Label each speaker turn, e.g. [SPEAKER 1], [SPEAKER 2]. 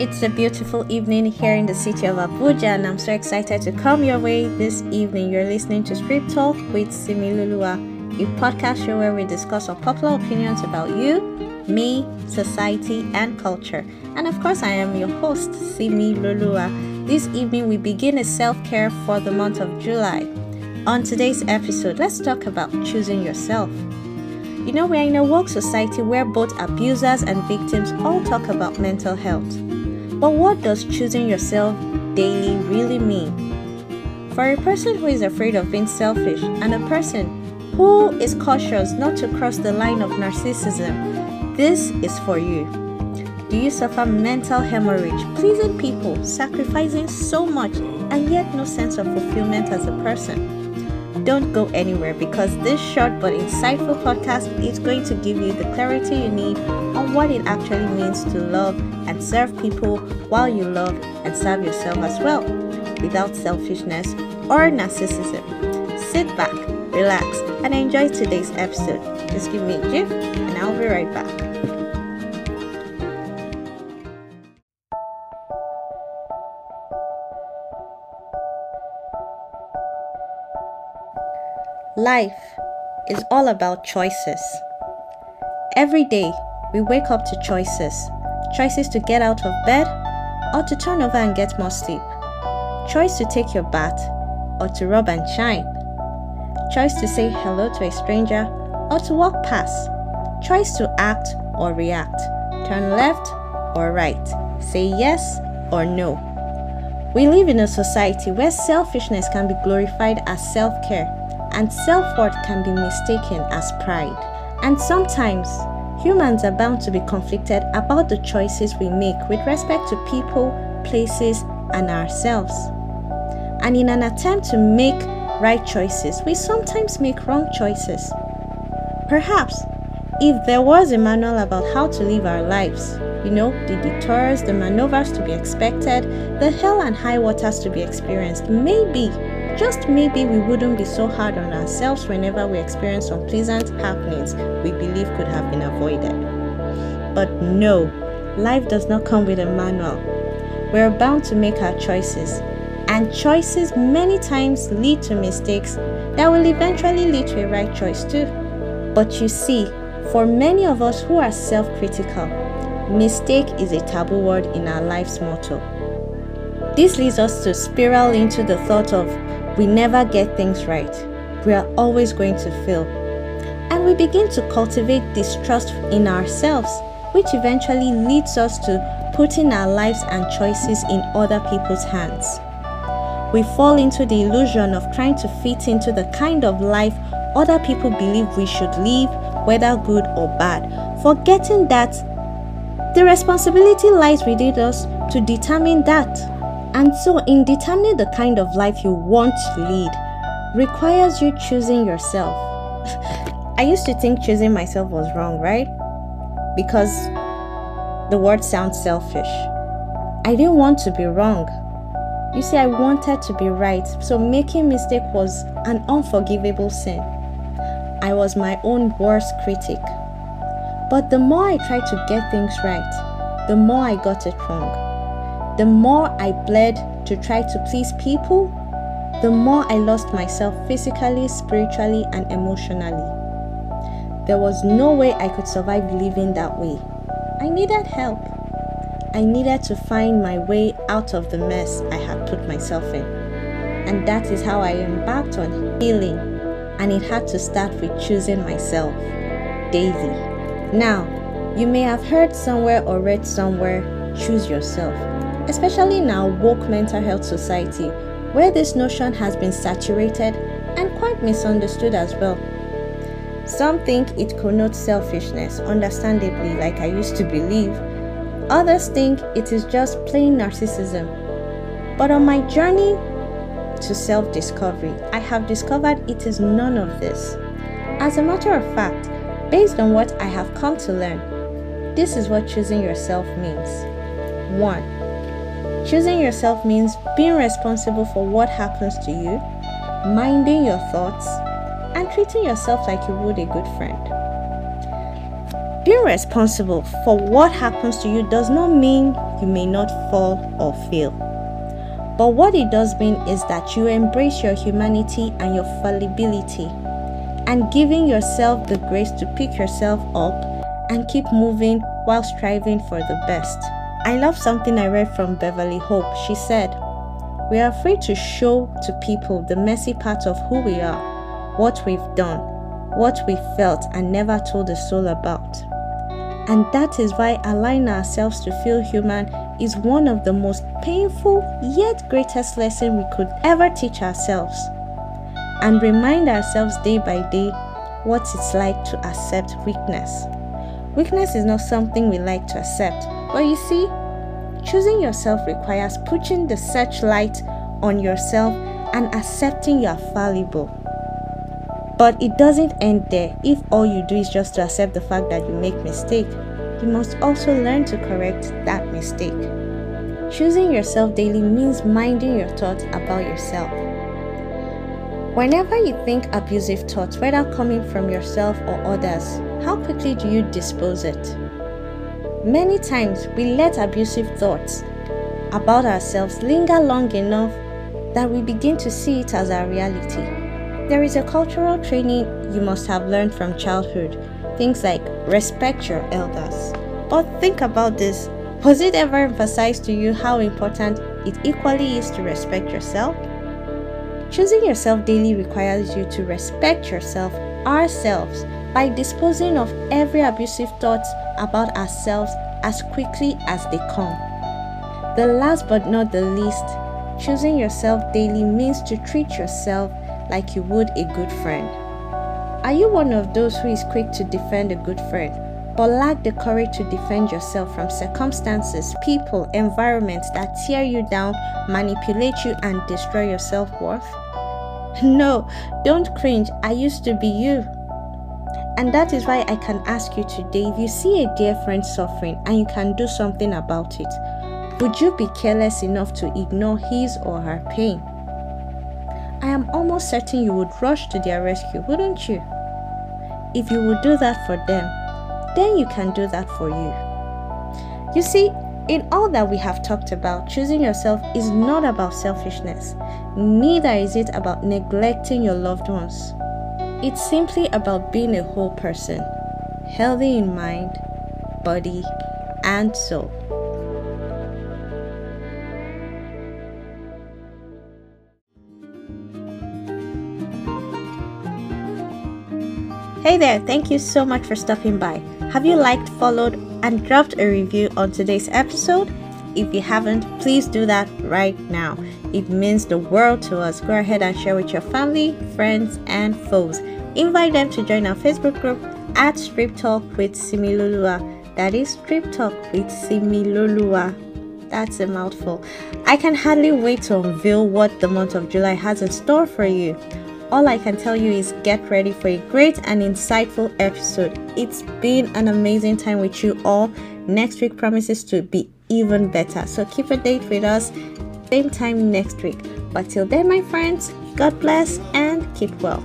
[SPEAKER 1] It's a beautiful evening here in the city of Abuja, and I'm so excited to come your way this evening. You're listening to Script Talk with Similolua, a podcast show where we discuss our popular opinions about you, me, society, and culture. And of course, I am your host, Similolua. This evening, we begin a self care for the month of July. On today's episode, let's talk about choosing yourself. You know, we're in a woke society where both abusers and victims all talk about mental health. But what does choosing yourself daily really mean? For a person who is afraid of being selfish and a person who is cautious not to cross the line of narcissism, this is for you. Do you suffer mental hemorrhage, pleasing people, sacrificing so much, and yet no sense of fulfillment as a person? Don't go anywhere because this short but insightful podcast is going to give you the clarity you need on what it actually means to love and serve people while you love and serve yourself as well, without selfishness or narcissism. Sit back, relax, and enjoy today's episode. Just give me a GIF and I'll be right back. Life is all about choices. Every day, we wake up to choices. Choices to get out of bed or to turn over and get more sleep, choice to take your bath or to rub and shine, choice to say hello to a stranger or to walk past, choice to act or react, turn left or right, say yes or no. We live in a society where selfishness can be glorified as self care and self worth can be mistaken as pride. And sometimes, humans are bound to be conflicted about the choices we make with respect to people, places, and ourselves. And in an attempt to make right choices, we sometimes make wrong choices. Perhaps, if there was a manual about how to live our lives, you know, the detours, the maneuvers to be expected, the hell and high waters to be experienced, maybe just maybe we wouldn't be so hard on ourselves whenever we experience unpleasant happenings we believe could have been avoided. But no, life does not come with a manual. We're bound to make our choices, and choices many times lead to mistakes that will eventually lead to a right choice too. But you see, for many of us who are self critical, mistake is a taboo word in our life's motto. This leads us to spiral into the thought of we never get things right. We are always going to fail. And we begin to cultivate distrust in ourselves, which eventually leads us to putting our lives and choices in other people's hands. We fall into the illusion of trying to fit into the kind of life other people believe we should live, whether good or bad, forgetting that the responsibility lies within us to determine that. And so, in determining the kind of life you want to lead, requires you choosing yourself. I used to think choosing myself was wrong, right? Because the word sounds selfish. I didn't want to be wrong. You see, I wanted to be right, so making mistake was an unforgivable sin. I was my own worst critic. But the more I tried to get things right, the more I got it wrong. The more I bled to try to please people, the more I lost myself physically, spiritually, and emotionally. There was no way I could survive living that way. I needed help. I needed to find my way out of the mess I had put myself in. And that is how I embarked on healing. And it had to start with choosing myself daily. Now, you may have heard somewhere or read somewhere choose yourself especially in our woke mental health society, where this notion has been saturated and quite misunderstood as well. Some think it connotes selfishness, understandably, like I used to believe. Others think it is just plain narcissism. But on my journey to self discovery, I have discovered it is none of this. As a matter of fact, based on what I have come to learn, this is what choosing yourself means. 1 Choosing yourself means being responsible for what happens to you, minding your thoughts, and treating yourself like you would a good friend. Being responsible for what happens to you does not mean you may not fall or fail. But what it does mean is that you embrace your humanity and your fallibility and giving yourself the grace to pick yourself up and keep moving while striving for the best. I love something I read from Beverly Hope. She said, We are afraid to show to people the messy part of who we are, what we've done, what we felt and never told a soul about. And that is why allowing ourselves to feel human is one of the most painful yet greatest lessons we could ever teach ourselves. And remind ourselves day by day what it's like to accept weakness. Weakness is not something we like to accept, but you see, choosing yourself requires putting the searchlight on yourself and accepting you are fallible. But it doesn't end there if all you do is just to accept the fact that you make mistake. You must also learn to correct that mistake. Choosing yourself daily means minding your thoughts about yourself. Whenever you think abusive thoughts, whether coming from yourself or others, how quickly do you dispose it? Many times we let abusive thoughts about ourselves linger long enough that we begin to see it as our reality. There is a cultural training you must have learned from childhood, things like respect your elders. But think about this was it ever emphasized to you how important it equally is to respect yourself? Choosing yourself daily requires you to respect yourself, ourselves, by disposing of every abusive thought about ourselves as quickly as they come. The last but not the least, choosing yourself daily means to treat yourself like you would a good friend. Are you one of those who is quick to defend a good friend, but lack the courage to defend yourself from circumstances, people, environments that tear you down, manipulate you, and destroy your self worth? No, don't cringe. I used to be you. And that is why I can ask you today if you see a dear friend suffering and you can do something about it, would you be careless enough to ignore his or her pain? I am almost certain you would rush to their rescue, wouldn't you? If you would do that for them, then you can do that for you. You see, in all that we have talked about, choosing yourself is not about selfishness, neither is it about neglecting your loved ones. It's simply about being a whole person, healthy in mind, body, and soul. Hey there, thank you so much for stopping by. Have you liked, followed, and dropped a review on today's episode? If you haven't, please do that right now. It means the world to us. Go ahead and share with your family, friends, and foes. Invite them to join our Facebook group at Strip Talk with Similolua. That is Strip Talk with Similolua. That's a mouthful. I can hardly wait to unveil what the month of July has in store for you. All I can tell you is get ready for a great and insightful episode. It's been an amazing time with you all. Next week promises to be even better. So keep a date with us same time next week. But till then, my friends, God bless and keep well.